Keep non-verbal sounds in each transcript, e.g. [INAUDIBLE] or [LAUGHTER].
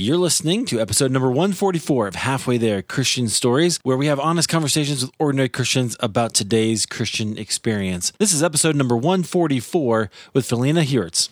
You're listening to episode number 144 of Halfway There Christian Stories, where we have honest conversations with ordinary Christians about today's Christian experience. This is episode number 144 with Phileena Heuertz.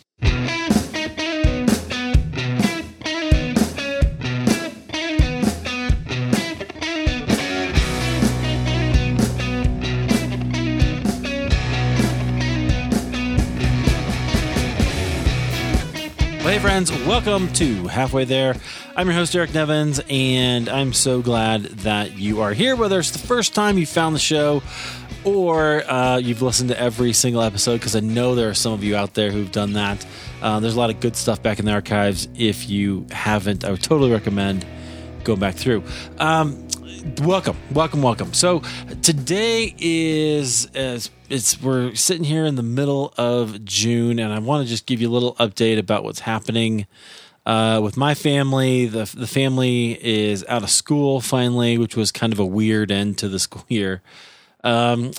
Hey, friends, welcome to Halfway There. I'm your host, Eric Nevins, and I'm so glad that you are here, whether it's the first time you found the show or uh, you've listened to every single episode, because I know there are some of you out there who've done that. Uh, there's a lot of good stuff back in the archives. If you haven't, I would totally recommend going back through. Um, welcome, welcome, welcome. So today is as it's we're sitting here in the middle of June, and I want to just give you a little update about what's happening uh, with my family. the The family is out of school finally, which was kind of a weird end to the [LAUGHS] school year, um,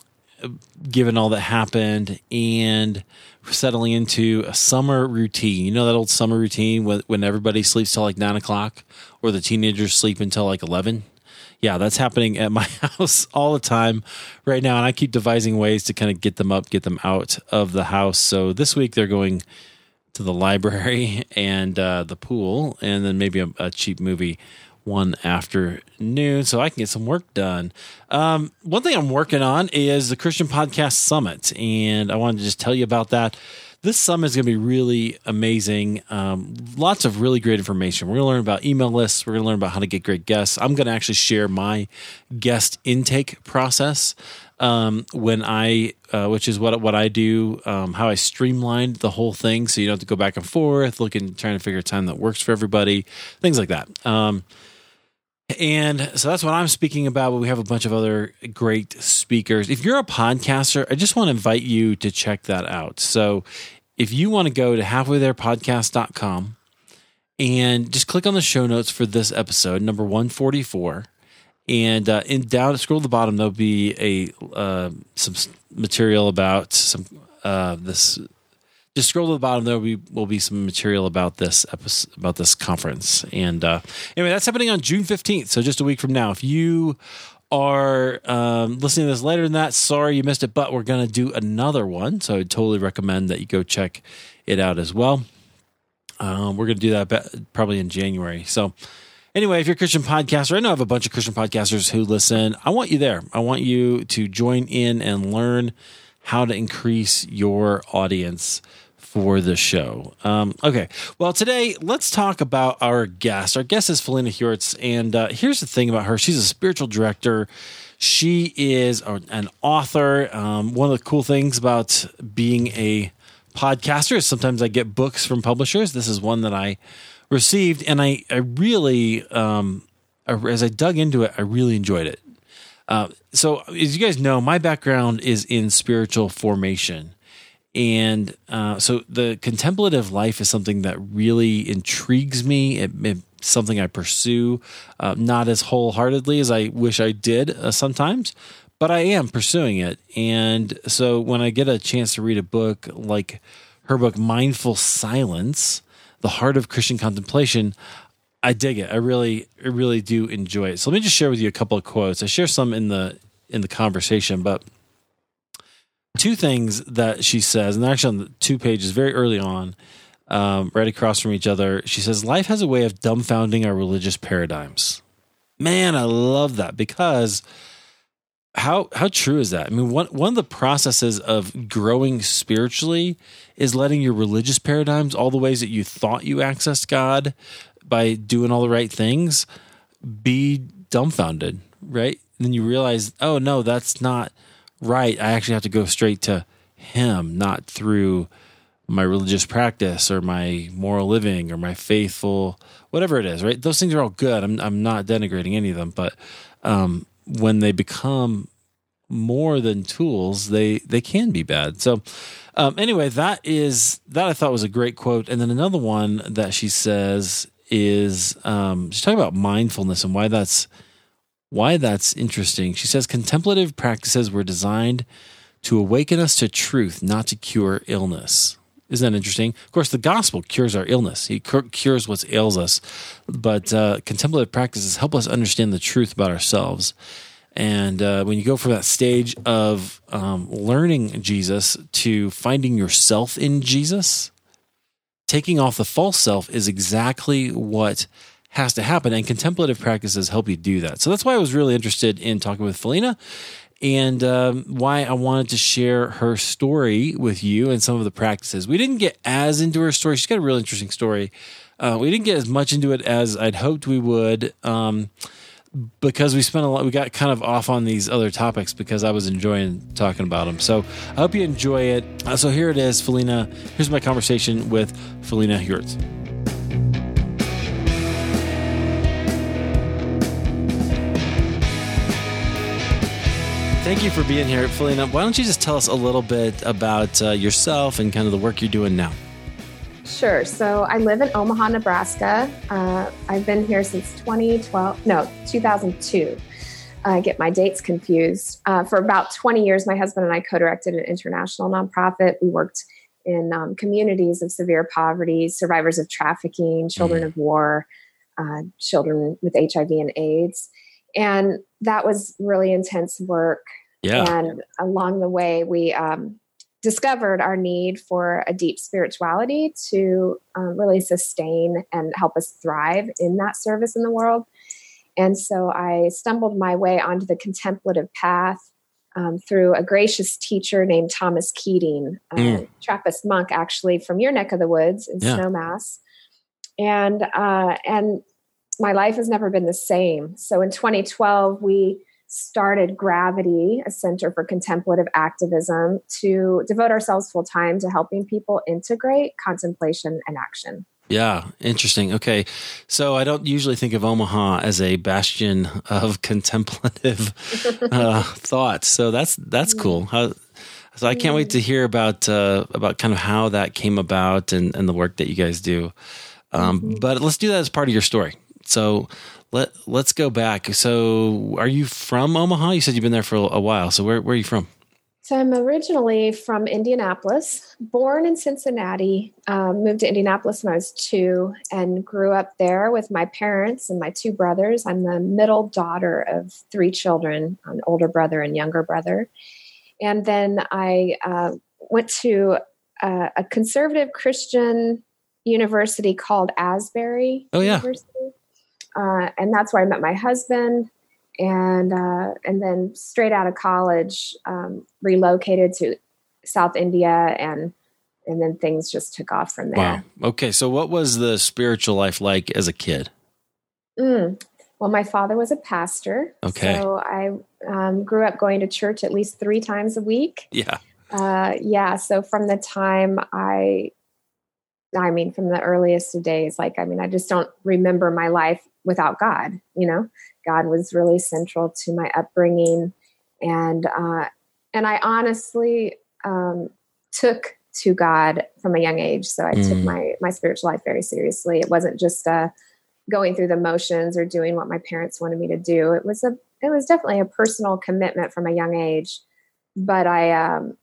given all that happened, and we're settling into a summer routine. You know that old summer routine when when everybody sleeps till like nine o'clock, or the teenagers sleep until like eleven yeah, that's happening at my [LAUGHS] house all the time right now. And I keep devising ways to kind of get them up, get them out of the house. So this week they're going to the library [LAUGHS] and uh, the pool, and then maybe a, a, cheap movie one afternoon so I can get some work done. Um, one thing I'm working on is the Christian Podcast Summit, and I wanted to just tell you about that this summit is going to be really amazing. Um, lots of really great information. We're going to learn about email lists. We're going to learn about how to get great guests. I'm going to actually share my guest intake process um, when I, uh, which is what what I do, um, how I streamlined the whole thing, so you don't have to go back and forth, looking, trying to figure a time that works for everybody, things like that. Um, and so that's what I'm speaking about. But we have a bunch of other great speakers. If you're a podcaster, I just want to invite you to check that out. So if you want to go to halfwaytherepodcast.com and just click on the show notes for this episode, number 144. And uh, in down, scroll to the bottom, there'll be a uh, some material about some uh, this. Just scroll to the bottom. There will be will be some material about this episode, about this conference. And uh, anyway, that's happening on June fifteenth, so just a week from now. If you are um, listening to this later than that, sorry you missed it, but we're going to do another one. So I totally recommend that you go check it out as well. Um, we're going to do that probably in January. So, anyway, if you're a Christian podcaster, I know I have a bunch of Christian podcasters who listen. I want you there. I want you to join in and learn how to increase your audience for the show. Um, okay, well, today let's talk about our guest. Our guest is Phileena Heuertz, and uh, here's the thing about her: she's a spiritual director. She is an author. Um, one of the cool things about being a podcaster is sometimes I get books from publishers. This is one that I received, and I, I really, um, as I dug into it, I really enjoyed it. Uh, so, as you guys know, my background is in spiritual formation. And uh, so the contemplative life is something that really intrigues me. It, it's something I pursue, uh, not as wholeheartedly as I wish I did uh, sometimes, but I am pursuing it. And so when I get a chance to read a book like her book, Mindful Silence The Heart of Christian Contemplation, I dig it. I really, really do enjoy it. So let me just share with you a couple of quotes. I share some in the in the conversation, but two things that she says, and actually on the two pages very early on, um, right across from each other. She says, Life has a way of dumbfounding our religious paradigms. Man, I love that because how how true is that? I mean, one one of the processes of growing spiritually is letting your religious paradigms, all the ways that you thought you accessed God by doing all the right things, be dumbfounded, right? And then you realize, oh no, that's not right, I actually have to go straight to Him, not through my religious practice or my moral living or my faithful whatever it is right? Those things are all good. I'm, I'm not denigrating any of them but um, when they become more than tools they they can be bad. So um, anyway that is that i thought was a great quote. And then another one that she says is um, she's talking about mindfulness and why that's why that's interesting. She says contemplative practices were designed to awaken us to truth, not to cure illness. Isn't that interesting? Of course, the gospel cures our illness. He cures what ails us, but uh, contemplative practices help us understand the truth about ourselves. And uh, when you go from that stage of um, learning Jesus to finding yourself in Jesus, taking off the false self is exactly what has to happen. And contemplative practices help you do that. So that's why I was really interested in talking with Phileena and um, why I wanted to share her story with you and some of the practices. We didn't get as into her story. She's got a real interesting story. Uh, we didn't get as much into it as I'd hoped we would. Um, because we spent a lot, we got kind of off on these other topics because I was enjoying talking about them. So I hope you enjoy it. Uh, so here it is, Phileena. Here's my conversation with Phileena Heuertz. Thank you for being here, Phileena. Why don't you just tell us a little bit about uh, yourself and kind of the work you're doing now? Sure. So I live in Omaha, Nebraska. Uh, I've been here since 2012, no, 2002. I get my dates confused. Uh, for about 20 years, my husband and I co directed an international nonprofit. We worked in um, communities of severe poverty, survivors of trafficking, children mm. of war, uh, children with HIV and AIDS. And that was really intense work. Yeah. And along the way, we um, discovered our need for a deep spirituality to um, really sustain and help us thrive in that service in the world. And so I stumbled my way onto the contemplative path um, through a gracious teacher named Thomas Keating, a mm. Trappist monk, actually from your neck of the woods in yeah. Snowmass. And uh, and my life has never been the same. So in 2012, we started Gravity, a center for contemplative activism, to devote ourselves full time to helping people integrate contemplation and action. Yeah, interesting. Okay. So I don't usually think of Omaha as a bastion of [LAUGHS] contemplative uh, thought. So that's that's mm-hmm. cool. How, so I can't wait to hear about uh, about kind of how that came about and, and the work that you guys do. Um, mm-hmm. But let's do that as part of your story. So let let's go back. So, are you from Omaha? You said you've been there for a while. So, where where are you from? So, I'm originally from Indianapolis, born in Cincinnati, um, moved to Indianapolis when I was two, and grew up there with my parents and my two brothers. I'm the middle daughter of three children, an older brother and younger brother. And then I uh, went to a, a conservative Christian university called Asbury. Oh, yeah. University uh, and that's where I met my husband. And uh, and then straight out of college, um, relocated to South India, and and then things just took off from there. Wow. Okay, so what was the spiritual life like as a kid? Mm. Well, my father was a pastor. Okay. So I um, grew up going to church at least three times a week. Yeah. Uh, yeah. So from the time I, I mean, from the earliest of days, like, I mean, I just don't remember my life without God. You know, God was really central to my upbringing, and uh, and I honestly um, took to God from a young age. So I mm. took my my spiritual life very seriously. It wasn't just uh, going through the motions or doing what my parents wanted me to do. It was a it was definitely a personal commitment from a young age. But I um,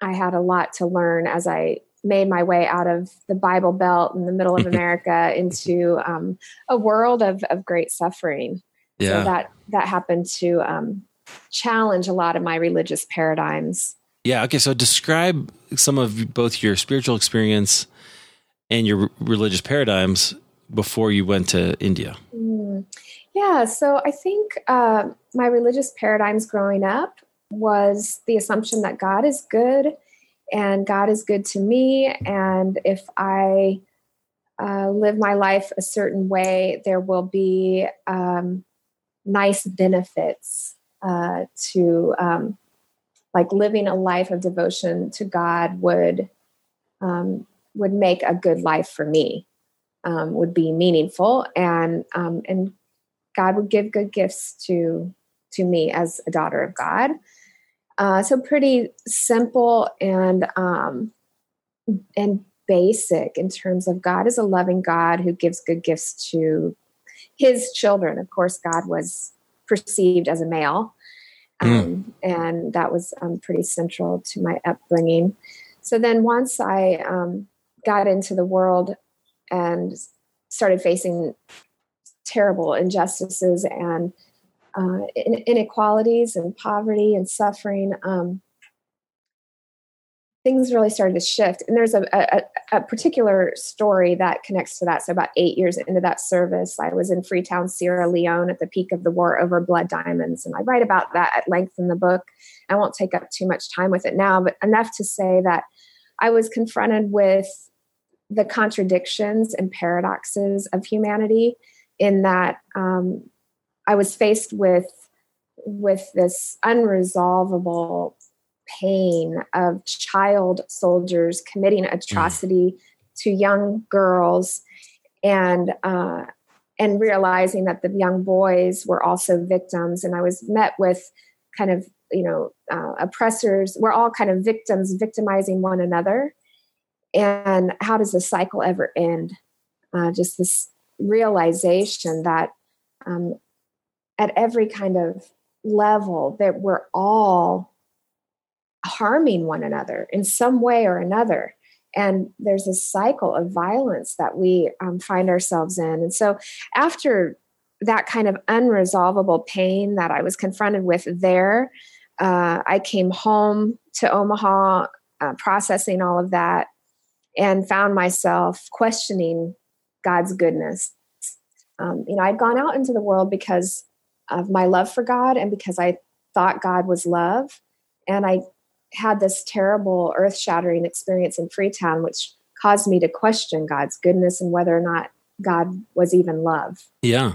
I had a lot to learn as I made my way out of the Bible Belt in the middle of [LAUGHS] America into um, a world of, of great suffering. Yeah. So that that happened to um, challenge a lot of my religious paradigms. Yeah. Okay. So describe some of both your spiritual experience and your religious paradigms before you went to India. Mm. Yeah. So I think uh, my religious paradigms growing up was the assumption that God is good and God is good to me. And if I uh, live my life a certain way, there will be um, nice benefits uh, to um, like living a life of devotion to God would um, would make a good life for me. Um, would be meaningful, and um, and God would give good gifts to to me as a daughter of God. Uh, so pretty simple and um, and basic in terms of God is a loving God who gives good gifts to His children. Of course, God was perceived as a male, hmm. um, mm. and that was um, pretty central to my upbringing. So then, once I um, got into the world and started facing terrible injustices and uh, inequalities and poverty and suffering, um, things really started to shift. And there's a, a, a, particular story that connects to that. So, about eight years into that service, I was in Freetown, Sierra Leone at the peak of the war over blood diamonds. And I write about that at length in the book. I won't take up too much time with it now, but enough to say that I was confronted with the contradictions and paradoxes of humanity in that um, I was faced with with this unresolvable pain of child soldiers committing atrocity mm. to young girls and uh, and realizing that the young boys were also victims. And i was met with kind of you know uh, oppressors. We're all kind of victims victimizing one another. And how does the cycle ever end? Uh, just this realization that um, at every kind of level that we're all harming one another in some way or another. And there's a cycle of violence that we um, find ourselves in. And so after that kind of unresolvable pain that i was confronted with there uh, i came home to omaha uh, processing all of that and found myself questioning god's goodness. Um, you know i'd gone out into the world because of my love for God and because I thought God was love. And I had this terrible earth shattering experience in Freetown, which caused me to question God's goodness and whether or not God was even love. Yeah.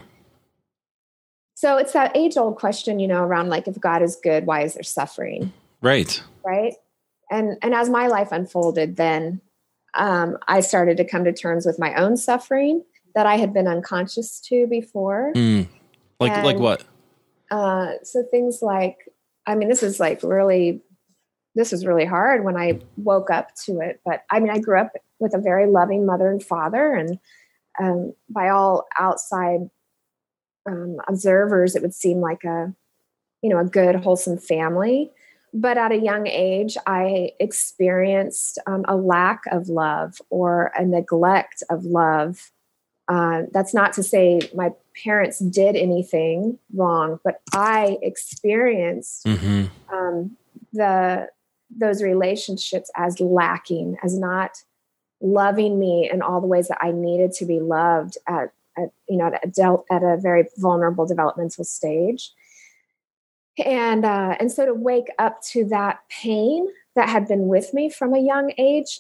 So it's that age old question, you know, around like if God is good, why is there suffering? Right. Right. And and as my life unfolded, then um, I started to come to terms with my own suffering that I had been unconscious to before. Mm. Like and, like what? Uh, so things like, I mean, this is like really, this is really hard when I woke up to it. But I mean, I grew up with a very loving mother and father, and um, by all outside um, observers, it would seem like a, you know, a good, wholesome family. But at a young age, I experienced um, a lack of love or a neglect of love uh, that's not to say my parents did anything wrong, but I experienced mm-hmm. um, the those relationships as lacking, as not loving me in all the ways that I needed to be loved at, at you know at a, del- at a very vulnerable developmental stage. And uh, and so to wake up to that pain that had been with me from a young age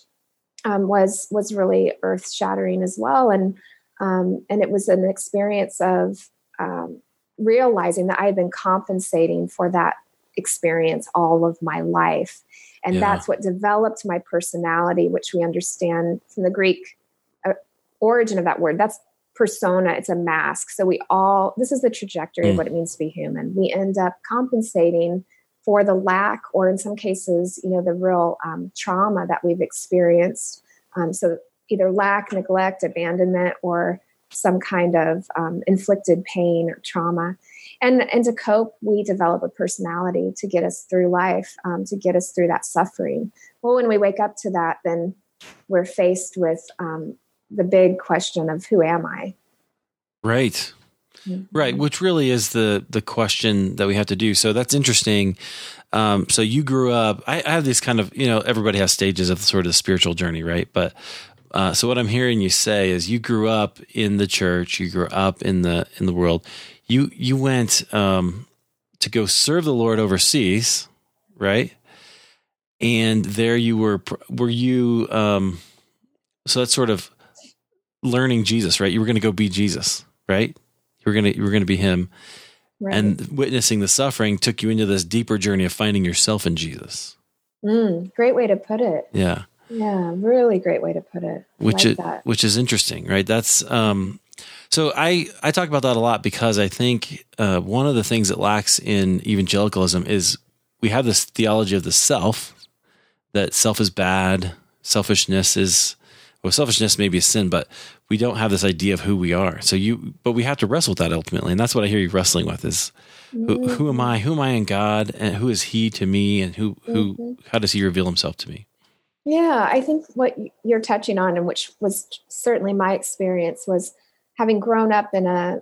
um, was was really earth shattering as well. And um, and it was an experience of um, realizing that I had been compensating for that experience all of my life. And yeah. that's what developed my personality, which we understand from the Greek uh, origin of that word. That's persona, it's a mask. So we all, this is the trajectory mm. of what it means to be human. We end up compensating for the lack, or in some cases, you know, the real um, trauma that we've experienced. Um, so either lack, neglect, abandonment, or some kind of um, inflicted pain or trauma. And, and to cope, we develop a personality to get us through life, um, to get us through that suffering. Well, when we wake up to that, then we're faced with um, the big question of who am I? Right. Mm-hmm. Right, which really is the the question that we have to do. So that's interesting. Um, so you grew up. I, I, have this kind of you know everybody has stages of sort of the spiritual journey, right? But uh, so what I'm hearing you say is you grew up in the church, you grew up in the in the world. You you went um, to go serve the Lord overseas, right? And there you were. Were you? Um, so that's sort of learning Jesus, right? You were going to go be Jesus, right? You were gonna you were going to be Him, right. and witnessing the suffering took you into this deeper journey of finding yourself in Jesus. Mm, great way to put it. Yeah. Yeah, really great way to put it. which like is that. which is interesting, right? That's um so I I talk about that a lot because I think uh, one of the things that lacks in evangelicalism is we have this theology of the self that self is bad, selfishness is well, selfishness may be a sin, but we don't have this idea of who we are. So you, but we have to wrestle with that ultimately, and that's what I hear you wrestling with: is who, who am I? Who am I in God? And who is He to me? And who who mm-hmm. how does He reveal Himself to me? Yeah, I think what you're touching on, and which was certainly my experience, was having grown up in a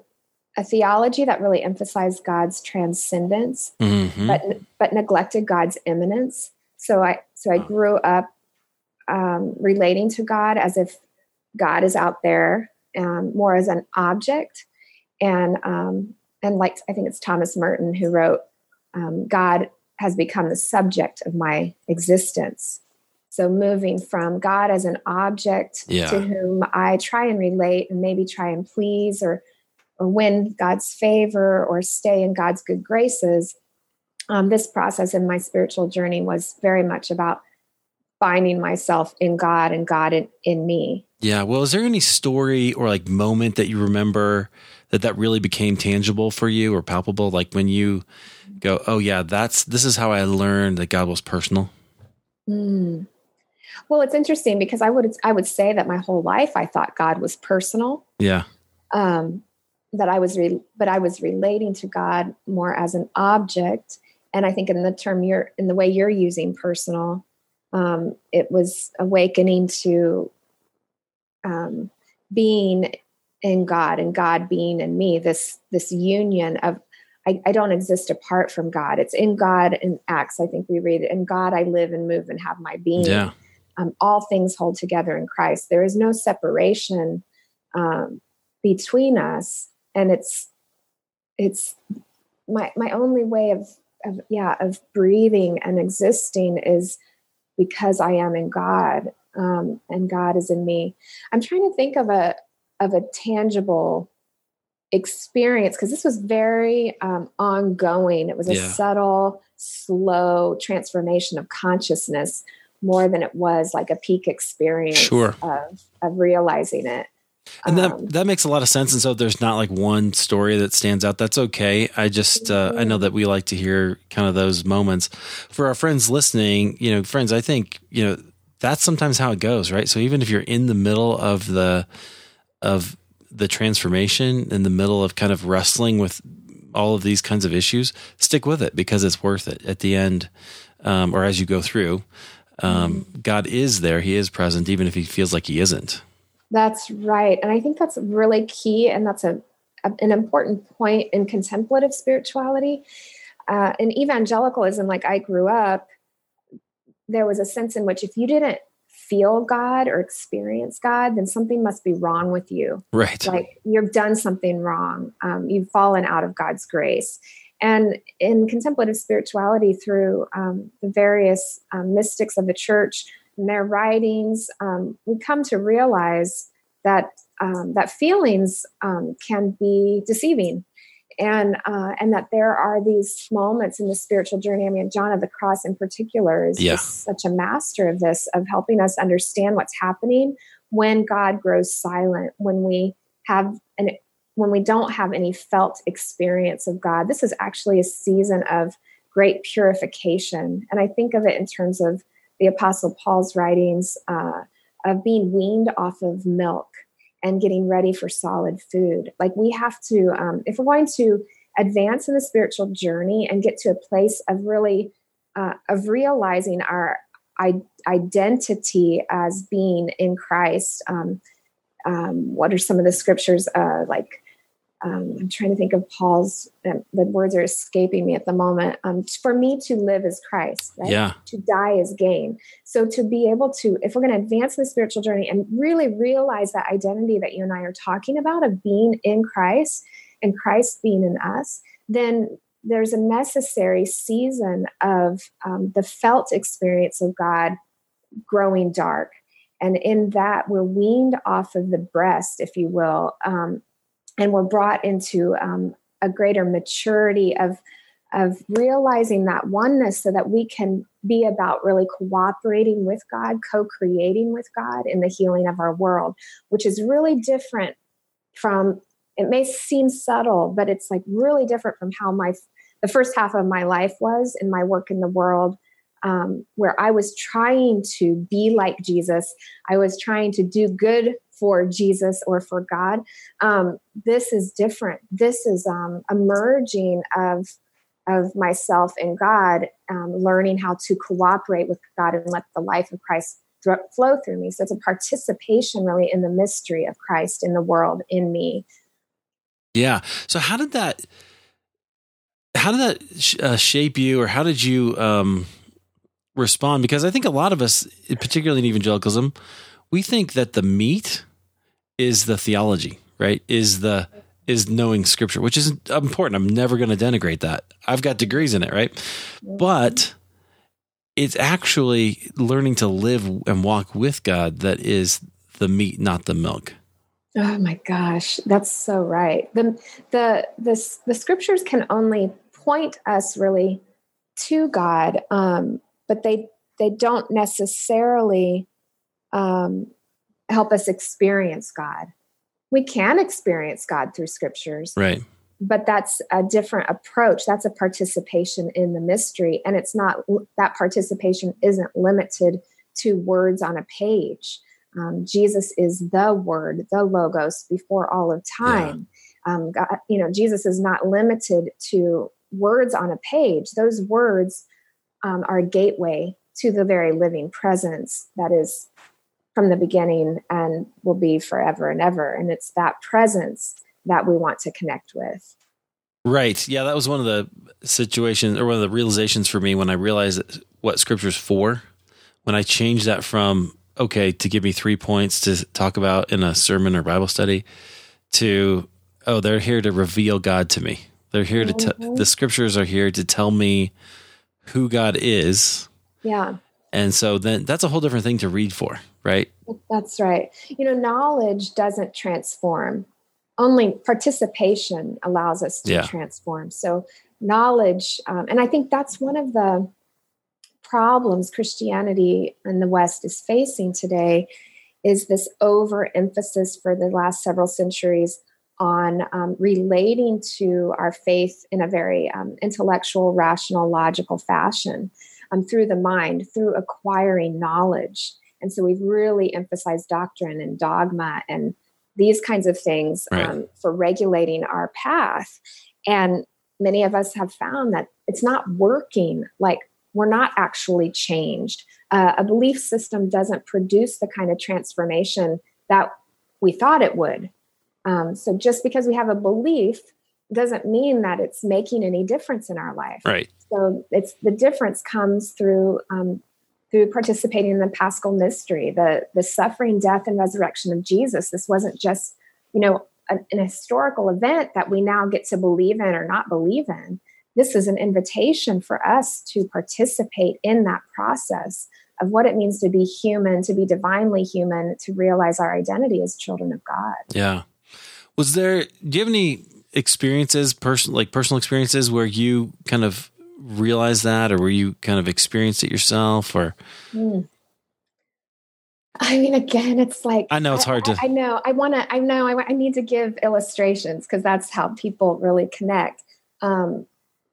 a theology that really emphasized God's transcendence, mm-hmm. but but neglected God's immanence. So I so I grew up um, relating to God as if God is out there, um, more as an object, and um, and like I think it's Thomas Merton who wrote, um, God has become the subject of my existence. So moving from God as an object yeah. to whom I try and relate and maybe try and please or or win God's favor or stay in God's good graces. Um, this process in my spiritual journey was very much about finding myself in God and God in, in me. Yeah. Well, is there any story or like moment that you remember that that really became tangible for you or palpable? Like when you go, oh yeah, that's this is how I learned that God was personal. Mm. Well, it's interesting because I would I would say that my whole life I thought God was personal. Yeah. Um, that I was, re- but I was relating to God more as an object. And I think in the term you're in the way you're using personal, um, it was awakening to um, being in God and God being in me. This this union of I, I, don't exist apart from God. It's in God and Acts. I think we read it. In God I live and move and have my being. Yeah um, all things hold together in Christ. There is no separation um, between us, and it's it's my my only way of of yeah of breathing and existing is because I am in God um, and God is in me. I'm trying to think of a of a tangible experience because this was very um, ongoing. It was a yeah. subtle, slow transformation of consciousness more than it was like a peak experience sure. of, of realizing it. And that um, that makes a lot of sense. And so there's not like one story that stands out. That's okay. I just uh, I know that we like to hear kind of those moments. For our friends listening, you know, friends, I think you know that's sometimes how it goes, right? So even if you're in the middle of the of the transformation, in the middle of kind of wrestling with all of these kinds of issues, stick with it because it's worth it at the end, um, or as you go through um, God is there. He is present, even if he feels like he isn't. That's right. And I think that's really key. And that's a, a an important point in contemplative spirituality. Uh, in evangelicalism, like I grew up, there was a sense in which if you didn't feel God or experience God, then something must be wrong with you. Right. Like you've done something wrong. Um, you've fallen out of God's grace. And in contemplative spirituality, through um, the various um, mystics of the church and their writings, um, we come to realize that um, that feelings um, can be deceiving, and uh, and that there are these moments in the spiritual journey. I mean, John of the Cross in particular is yeah. such a master of this, of helping us understand what's happening when God grows silent, when we have when we don't have any felt experience of God, this is actually a season of great purification. And I think of it in terms of the Apostle Paul's writings uh, of being weaned off of milk and getting ready for solid food. Like we have to, um, if we're going to advance in the spiritual journey and get to a place of really uh, of realizing our I- identity as being in Christ. Um, um, what are some of the scriptures uh, like um, I'm trying to think of Paul's, um, the words are escaping me at the moment. Um, for me to live is Christ, right? Yeah. To die is gain. So to be able to, if we're going to advance the spiritual journey and really realize that identity that you and I are talking about of being in Christ and Christ being in us, then there's a necessary season of um, the felt experience of God growing dark. And in that, we're weaned off of the breast, if you will, um, and we're brought into um, a greater maturity of of realizing that oneness so that we can be about really cooperating with God, co-creating with God in the healing of our world, which is really different from it may seem subtle, but it's like really different from how my the first half of my life was in my work in the world um, where I was trying to be like Jesus. I was trying to do good for Jesus or for God. Um, this is different. This is um, a merging of of myself and God, um, learning how to cooperate with God and let the life of Christ flow through me. So it's a participation really in the mystery of Christ in the world in me. Yeah. So how did that how did that sh- uh, shape you or how did you um respond because I think a lot of us particularly in evangelicalism we think that the meat is the theology, right? Is the is knowing scripture, which is important. I'm never going to denigrate that. I've got degrees in it, right? But it's actually learning to live and walk with God that is the meat, not the milk. Oh my gosh, that's so right. The the the, the scriptures can only point us really to God, um, but they they don't necessarily um, help us experience God. We can experience God through scriptures, right? But that's a different approach. That's a participation in the mystery, and it's not that participation isn't limited to words on a page. Um, Jesus is the Word, the Logos before all of time. Yeah. Um, God, you know, Jesus is not limited to words on a page. Those words um, are a gateway to the very living presence that is from the beginning and will be forever and ever. And it's that presence that we want to connect with. Right. Yeah, that was one of the situations or one of the realizations for me when I realized what scripture's for. When I changed that from okay to give me three points to talk about in a sermon or Bible study to oh they're here to reveal God to me. They're here mm-hmm. to t- the scriptures are here to tell me who God is. Yeah. And so then that's a whole different thing to read for, right? That's right. You know, knowledge doesn't transform. Only participation allows us to yeah. transform. So knowledge, um, and I think that's one of the problems Christianity in the West is facing today is this overemphasis for the last several centuries on um, relating to our faith in a very um, intellectual, rational, logical fashion um, through the mind, through acquiring knowledge. And so we've really emphasized doctrine and dogma and these kinds of things right. Um, for regulating our path. And many of us have found that it's not working like we're not actually changed. Uh, a belief system doesn't produce the kind of transformation that we thought it would. Um, so just because we have a belief doesn't mean that it's making any difference in our life. Right. So it's the difference comes through um, through participating in the Paschal mystery, the the suffering, death, and resurrection of Jesus. This wasn't just you know an, an historical event that we now get to believe in or not believe in this is an invitation for us to participate in that process of what it means to be human, to be divinely human, to realize our identity as children of God. Yeah. Was there, do you have any experiences, person, like personal experiences where you kind of realize that or where you kind of experienced it yourself or? Mm. I mean, again, it's like I know it's hard I, to. I, I know. I want to. I know. I, I, need to give illustrations because that's how people really connect. Um,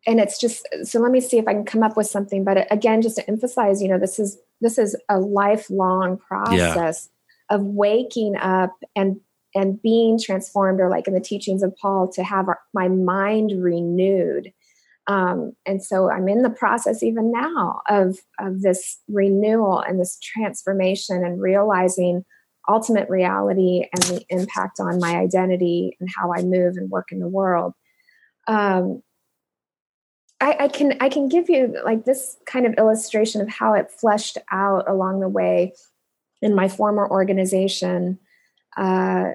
and it's just so let me see if i can come up with something but again just to emphasize you know this is this is a lifelong process yeah. of waking up and and being transformed or like in the teachings of paul to have our, my mind renewed um, and so i'm in the process even now of of this renewal and this transformation and realizing ultimate reality and the impact on my identity and how i move and work in the world um, I, I, can I can give you like this kind of illustration of how it fleshed out along the way in my former organization. Uh,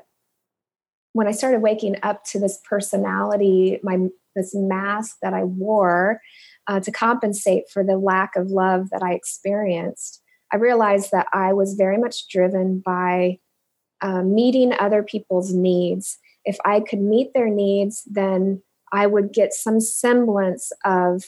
when I started waking up to this personality, my this mask that I wore uh, to compensate for the lack of love that I experienced, I realized that I was very much driven by uh, meeting other people's needs. If I could meet their needs, then I would get some semblance of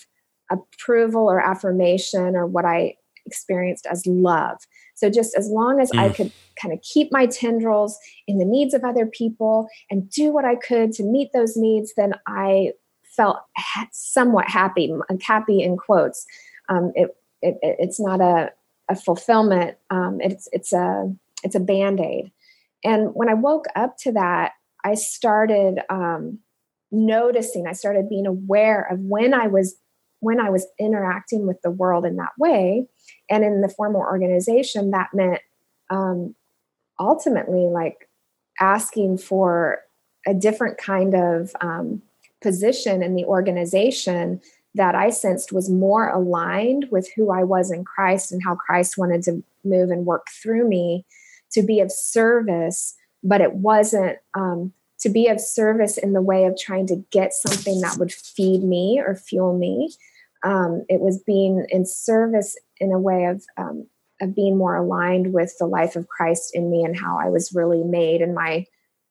approval or affirmation or what I experienced as love. So, just as long as mm. I could kind of keep my tendrils in the needs of other people and do what I could to meet those needs, then I felt somewhat happy, happy in quotes. Um, it, it, it's not a, a fulfillment. Um, it's, it's a, it's a band-aid. And when I woke up to that, I started um, noticing, I started being aware of when I was when I was interacting with the world in that way, and in the formal organization, that meant um, ultimately like asking for a different kind of um, position in the organization that I sensed was more aligned with who I was in Christ and how Christ wanted to move and work through me to be of service, but it wasn't um, to be of service in the way of trying to get something that would feed me or fuel me. Um, it was being in service in a way of um, of being more aligned with the life of Christ in me and how I was really made in my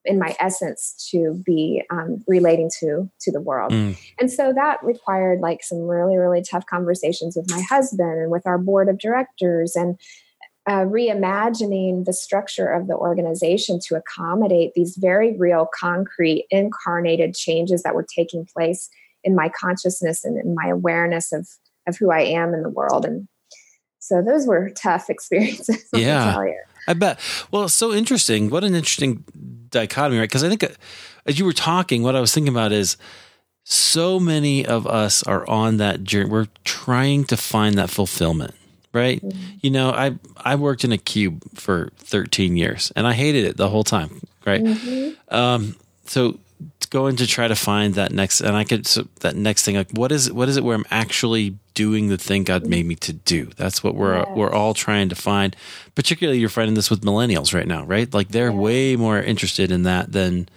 in my essence to be um, relating to to the world mm. and so that required like some really really tough conversations with my husband and with our board of directors and uh, reimagining the structure of the organization to accommodate these very real concrete incarnated changes that were taking place in my consciousness and in my awareness of of who i am in the world and so those were tough [LAUGHS] experiences yeah I bet. Well, it's so interesting. What an interesting dichotomy, right? Because I think uh, as you were talking, what I was thinking about is so many of us are on that journey. We're trying to find that fulfillment, right? Mm-hmm. You know, I I worked in a cube for 13 years, and I hated it the whole time, right? Mm-hmm. Um, so going to try to find that next and i could so that next thing like what is what is it where i'm actually doing the thing god made me to do that's what we're we're all trying to find particularly you're finding this with millennials right now right like they're yeah. way more interested in that than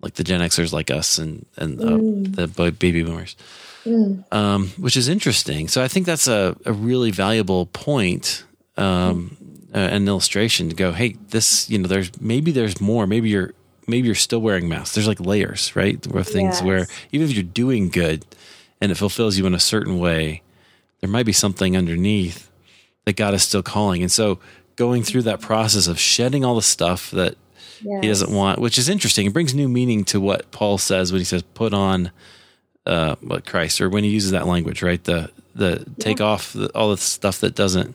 like the gen xers like us and and uh, mm. the baby boomers mm. um, which is interesting so i think that's a, a really valuable point um, mm. uh, an illustration to go hey this you know there's maybe there's more maybe you're maybe you're still wearing masks. There's like layers, right? Of things yes. where even if you're doing good and it fulfills you in a certain way, there might be something underneath that God is still calling. And so going through that process of shedding all the stuff that yes. he doesn't want, which is interesting. It brings new meaning to what Paul says when he says put on uh, what Christ or when he uses that language, right? The the take yeah. off the, all the stuff that doesn't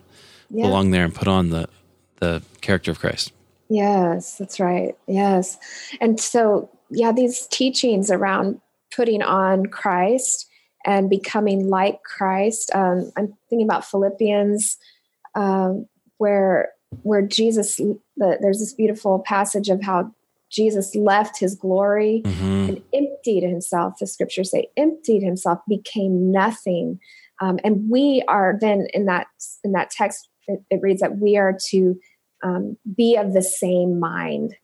yeah. belong there and put on the the character of Christ. Yes, that's right. Yes. And so, yeah, these teachings around putting on Christ and becoming like Christ. Um, I'm thinking about Philippians, um, where where Jesus. The, there's this beautiful passage of how Jesus left his glory mm-hmm. and emptied himself. The scriptures say, emptied himself, became nothing. Um, and we are then in that in that text. It, it reads that we are to um, be of the same mind.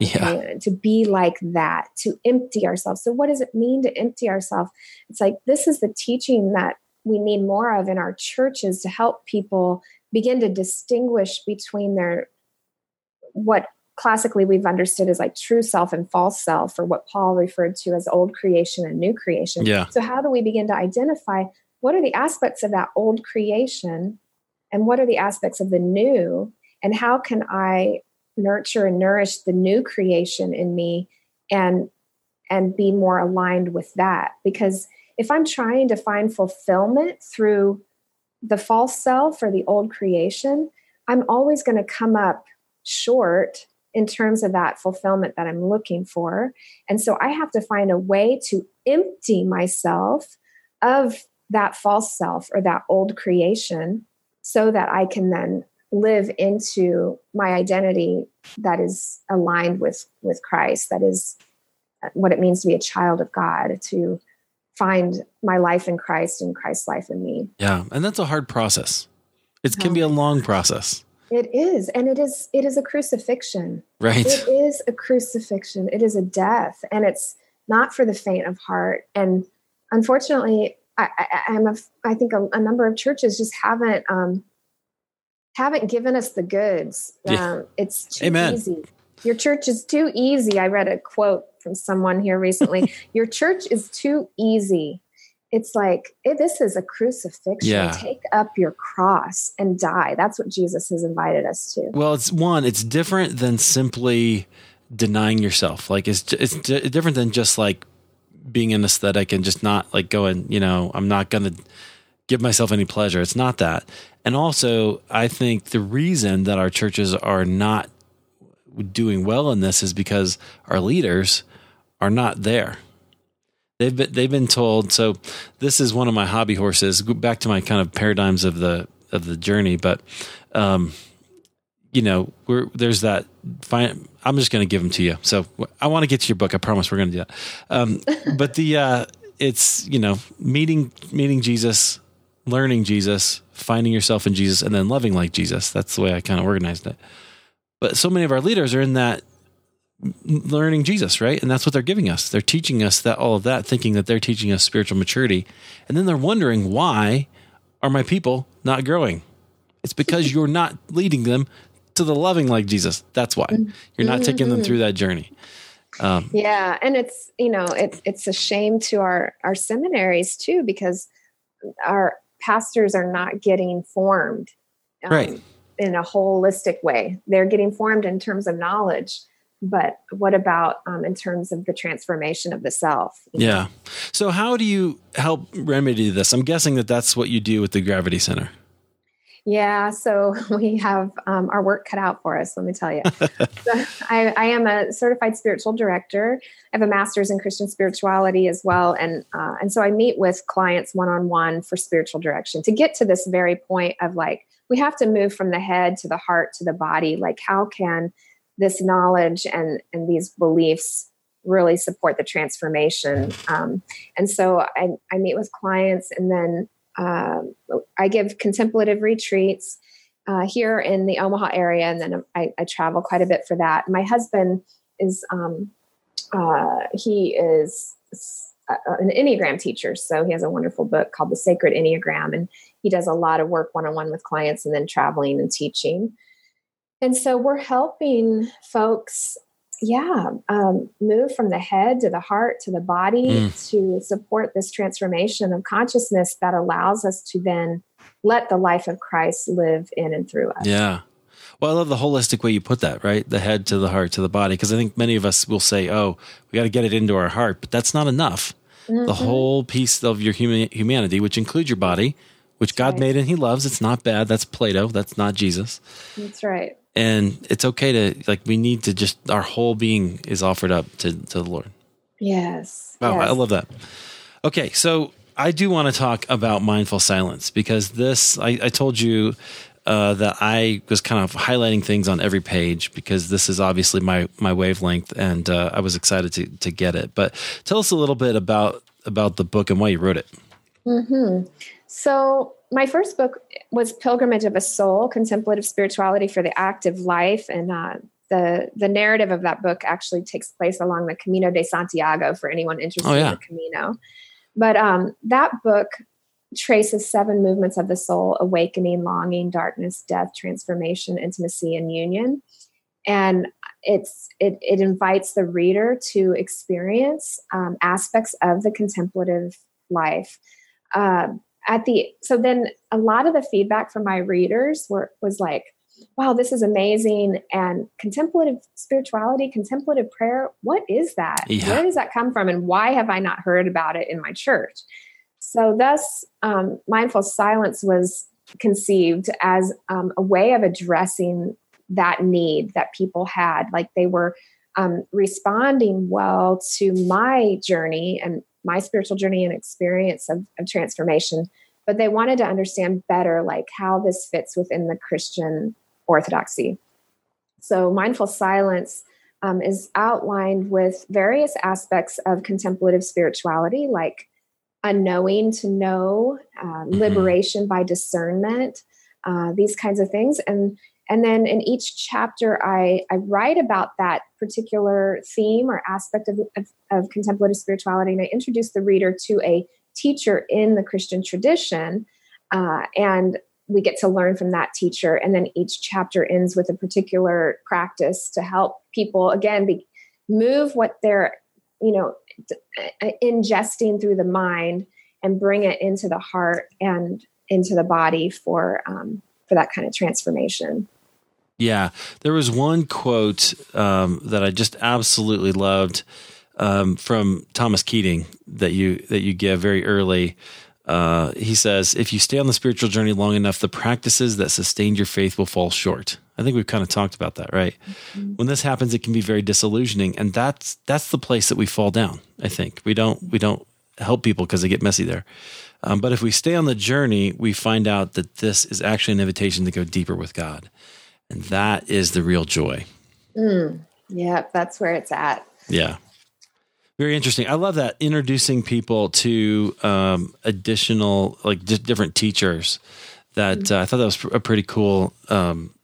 Yeah. To be like that, to empty ourselves. So, what does it mean to empty ourselves? It's like this is the teaching that we need more of in our churches to help people begin to distinguish between their what classically we've understood as like true self and false self, or what Paul referred to as old creation and new creation. Yeah. So, how do we begin to identify what are the aspects of that old creation and what are the aspects of the new? And how can i nurture and nourish the new creation in me and and be more aligned with that? Because if i'm trying to find fulfillment through the false self or the old creation i'm always going to come up short in terms of that fulfillment that i'm looking for. And so i have to find a way to empty myself of that false self or that old creation so that i can then live into my identity that is aligned with with Christ that is what it means to be a child of God to find my life in Christ and Christ's life in me. Yeah, and that's a hard process. It can be a long process. It is, and it is it is a crucifixion. Right. It is a crucifixion. It is a death, and it's not for the faint of heart. And unfortunately, I, I, am a I think a, a number of churches just haven't um, haven't given us the goods. Yeah. Um, it's too Amen. easy. Your church is too easy. I read a quote from someone here recently. [LAUGHS] Your church is too easy. It's like it, this is a crucifixion. Yeah. Take up your cross and die. That's what Jesus has invited us to. Well, it's one. It's different than simply denying yourself. Like it's it's different than just like being an aesthetic and just not like going. You know, I'm not going to give myself any pleasure. It's not that. And also, I think the reason that our churches are not doing well in this is because our leaders are not there. They've been they've been told. So this is one of my hobby horses. Go back to my kind of paradigms of the of the journey, but um, you know, we're there's that. Fine, I'm just going to give them to you. So I want to get to your book. I promise we're going to do that. Um, but the uh, it's you know meeting meeting Jesus, learning Jesus, finding yourself in Jesus, and then loving like Jesus. That's the way I kind of organized it. But so many of our leaders are in that learning Jesus, right? And that's what they're giving us. They're teaching us that all of that, thinking that they're teaching us spiritual maturity. And then they're wondering why are my people not growing? It's because [LAUGHS] you're not leading them to the loving like Jesus. That's why you're not taking them through that journey. Um, yeah, and it's you know it, it's a shame to our our seminaries too because our pastors are not getting formed um, right in a holistic way. They're getting formed in terms of knowledge, but what about um, in terms of the transformation of the self yeah know? so how do you help remedy this i'm guessing that that's what you do with the gravity center yeah so [LAUGHS] we have um, our work cut out for us let me tell you. So [LAUGHS] I, I, am a certified spiritual director. I have a master's in christian spirituality as well and uh, and so i meet with clients one-on-one for spiritual direction to get to this very point of like we have to move from the head to the heart to the body. Like how can this knowledge and and these beliefs really support the transformation. Um, and so I, I, meet with clients, and then uh, I give contemplative retreats uh, here in the Omaha area, and then I, I, travel quite a bit for that. My husband is um, uh, he is an Enneagram teacher, so he has a wonderful book called The Sacred Enneagram, and he does a lot of work one on one with clients, and then traveling and teaching. And so we're helping folks, yeah, um, move from the head to the heart to the body mm. to support this transformation of consciousness that allows us to then let the life of Christ live in and through us. Yeah. Well, I love the holistic way you put that, right? The head to the heart to the body. Because I think many of us will say, oh, we got to get it into our heart, but that's not enough. Mm-hmm. The whole piece of your human, humanity, which includes your body, which that's God right. made and He loves, it's not bad. That's Plato. That's not Jesus. That's right and it's okay to like we need to just our whole being is offered up to to the Lord. Yes. Wow, yes. I love that. Okay, so I do want to talk about mindful silence because this I, I told you uh, that I was kind of highlighting things on every page because this is obviously my my wavelength, and uh, I was excited to to get it. But tell us a little bit about about the book and why you wrote it. Hmm. So my first book was Pilgrimage of a Soul: Contemplative Spirituality for the Active Life, and uh, the the narrative of that book actually takes place along the Camino de Santiago for anyone interested oh, yeah. in the Camino. But um, that book traces seven movements of the soul: awakening, longing, darkness, death, transformation, intimacy, and union. And it's it, it invites the reader to experience um, aspects of the contemplative life. Uh, at the so then a lot of the feedback from my readers were was like wow this is amazing. And contemplative spirituality contemplative prayer what is that? Yeah. where does that come from? And why have i not heard about it in my church? So thus um, mindful silence was conceived as um, a way of addressing that need that people had. Like they were um, responding well to my journey and my spiritual journey and experience of, of transformation but they wanted to understand better like how this fits within the christian orthodoxy so mindful silence um, is outlined with various aspects of contemplative spirituality like unknowing to know uh, mm-hmm. liberation by discernment uh, these kinds of things and and then in each chapter i i write about that particular theme or aspect of, of, of contemplative spirituality and i introduce the reader to a teacher in the Christian tradition. Uh, and we get to learn from that teacher. And then each chapter ends with a particular practice to help people, again, be, move what they're, you know, uh, ingesting through the mind and bring it into the heart and into the body for um, for that kind of transformation. Yeah, there was one quote um, that I just absolutely loved um, from Thomas Keating that you that you give very early. Uh, he says, "If you stay on the spiritual journey long enough, the practices that sustained your faith will fall short." I think we've kind of talked about that, right? Mm-hmm. When this happens, it can be very disillusioning, and that's that's the place that we fall down. I think we don't we don't help people because they get messy there. Um, but if we stay on the journey, we find out that this is actually an invitation to go deeper with God. And that is the real joy. Mm, yeah, that's where it's at. Yeah. Very interesting. I love that introducing people to um, additional, like d- different teachers. That mm-hmm. uh, I thought that was a pretty cool um,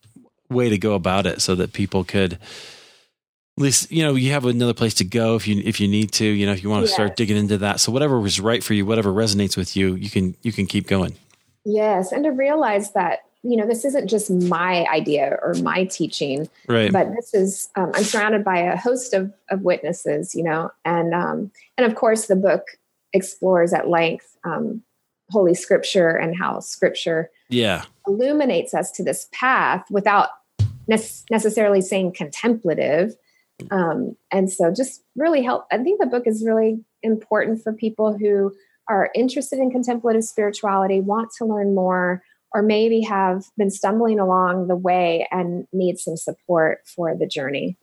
way to go about it, so that people could at least you know you have another place to go if you if you need to. You know, if you want to yes. start digging into that. So whatever was right for you, whatever resonates with you, you can you can keep going. Yes, and to realize that you know, this isn't just my idea or my teaching, right? But this is um, I'm surrounded by a host of of witnesses, you know, and um, and of course the book explores at length um, Holy Scripture and how Scripture, yeah, illuminates us to this path without ne- necessarily saying contemplative. Um, and so, just really help. I think the book is really important for people who are interested in contemplative spirituality, want to learn more or maybe have been stumbling along the way and need some support for the journey.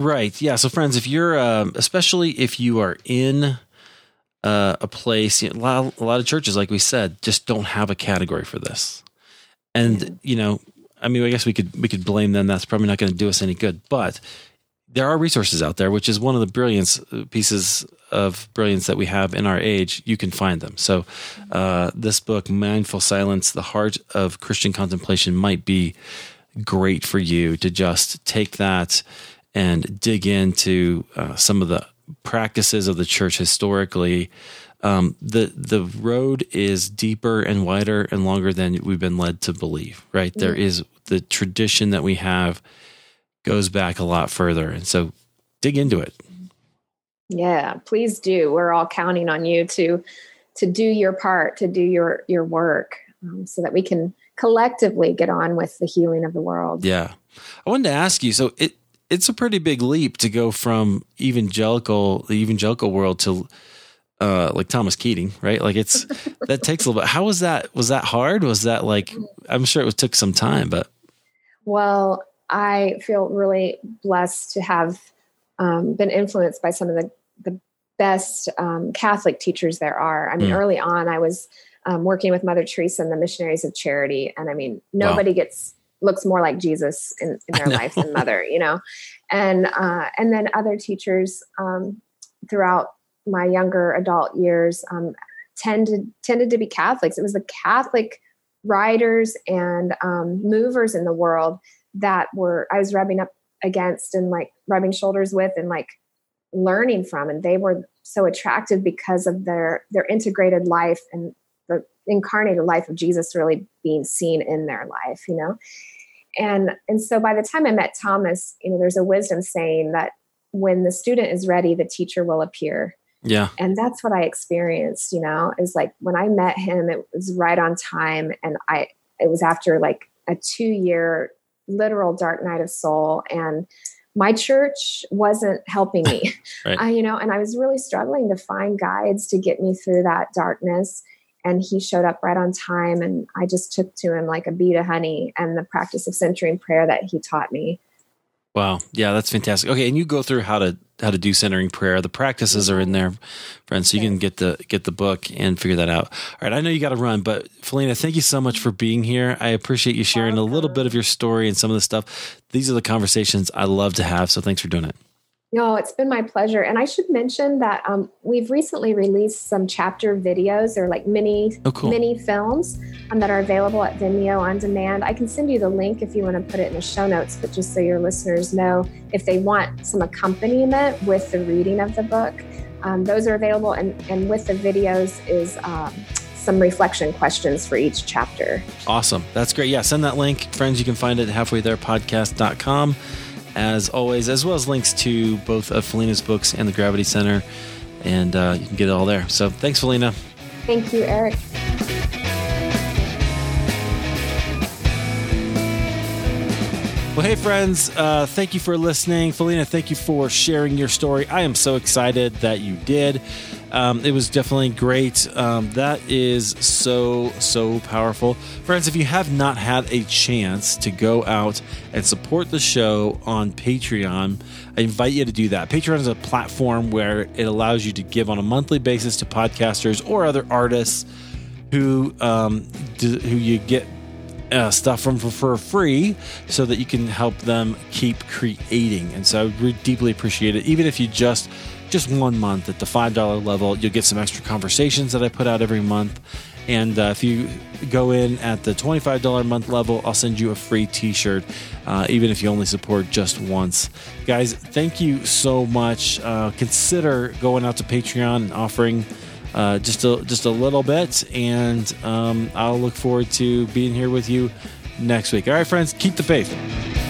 Right. Yeah. So, friends, if you're, um, especially if you are in uh, a place, you know, a, lot, a, lot, of churches, like we said, just don't have a category for this. And, you know, I mean, I guess we could we could blame them. That's probably not going to do us any good. But there are resources out there, which is one of the brilliance uh, pieces of brilliance that we have in our age. You can find them. So, uh, this book, Mindful Silence: The Heart of Christian Contemplation, might be great for you to just take that and dig into uh, some of the practices of the church historically. Um, the the road is deeper and wider and longer than we've been led to believe. Right, there is the tradition that we have goes back a lot further. And so dig into it. Yeah, please do. We're all counting on you to to do your part, to do your your work, um, so that we can collectively get on with the healing of the world. Yeah, I wanted to ask you. So it it's a pretty big leap to go from evangelical the evangelical world to uh, like Thomas Keating, right? Like it's [LAUGHS] that takes a little bit. How was that? Was that hard? Was that like? I'm sure it was, took some time, but well, I feel really blessed to have um, been influenced by some of the, the best um, Catholic teachers there are. I mean, mm. early on, I was um, working with Mother Teresa and the Missionaries of Charity, and I mean, nobody wow. gets looks more like Jesus in, in their [LAUGHS] life than Mother, you know, and uh, and then other teachers um, throughout my younger adult years um, tended tended to be Catholics. It was the Catholic writers and um, movers in the world that were I was rubbing up against and like rubbing shoulders with and like learning from and they were so attractive because of their their integrated life and the incarnated life of Jesus really being seen in their life you know? And and so by the time I met Thomas you know there's a wisdom saying that when the student is ready the teacher will appear. Yeah. And that's what I experienced you know is like when I met him it was right on time and I it was after like a 2 year literal dark night of soul and my church wasn't helping me [LAUGHS] right. I, you know and i was really struggling to find guides to get me through that darkness and he showed up right on time and i just took to him like a bee to honey and the practice of centering prayer that he taught me Wow. Yeah, that's fantastic. Okay, and you go through how to how to do centering prayer. The practices are in there, friends, so you can get the get the book and figure that out. All right, I know you got to run, but Phileena, thank you so much for being here. I appreciate you sharing a little bit of your story and some of the stuff. These are the conversations I love to have, so thanks for doing it. No, it's been my pleasure. And I should mention that um, we've recently released some chapter videos or like mini oh, cool. mini films um, that are available at Vimeo on demand. I can send you the link if you want to put it in the show notes, but just so your listeners know, if they want some accompaniment with the reading of the book, um, those are available. And, and with the videos is um, some reflection questions for each chapter. Awesome. That's great. Yeah, send that link. Friends, you can find it at halfwaytherepodcast.com as always, as well as links to both of Phileena's books and the Gravity Center. And uh, you can get it all there. So thanks, Phileena. Thank you, Eric. Well, hey, friends, uh, thank you for listening. Phileena, thank you for sharing your story. I am so excited that you did. Um, it was definitely great. Um, that is so, so powerful. Friends, if you have not had a chance to go out and support the show on Patreon, I invite you to do that. Patreon is a platform where it allows you to give on a monthly basis to podcasters or other artists who um, do, who you get uh, stuff from for, free so that you can help them keep creating. And so I would deeply appreciate it. Even if you just just one month at the $5 level, you'll get some extra conversations that I put out every month. And uh, if you go in at the $25 a month level, I'll send you a free t shirt, uh, even if you only support just once. Guys, thank you so much. Uh, consider going out to Patreon and offering. Uh, just a just a little bit, and um, I'll look forward to being here with you next week. All right, friends, keep the faith.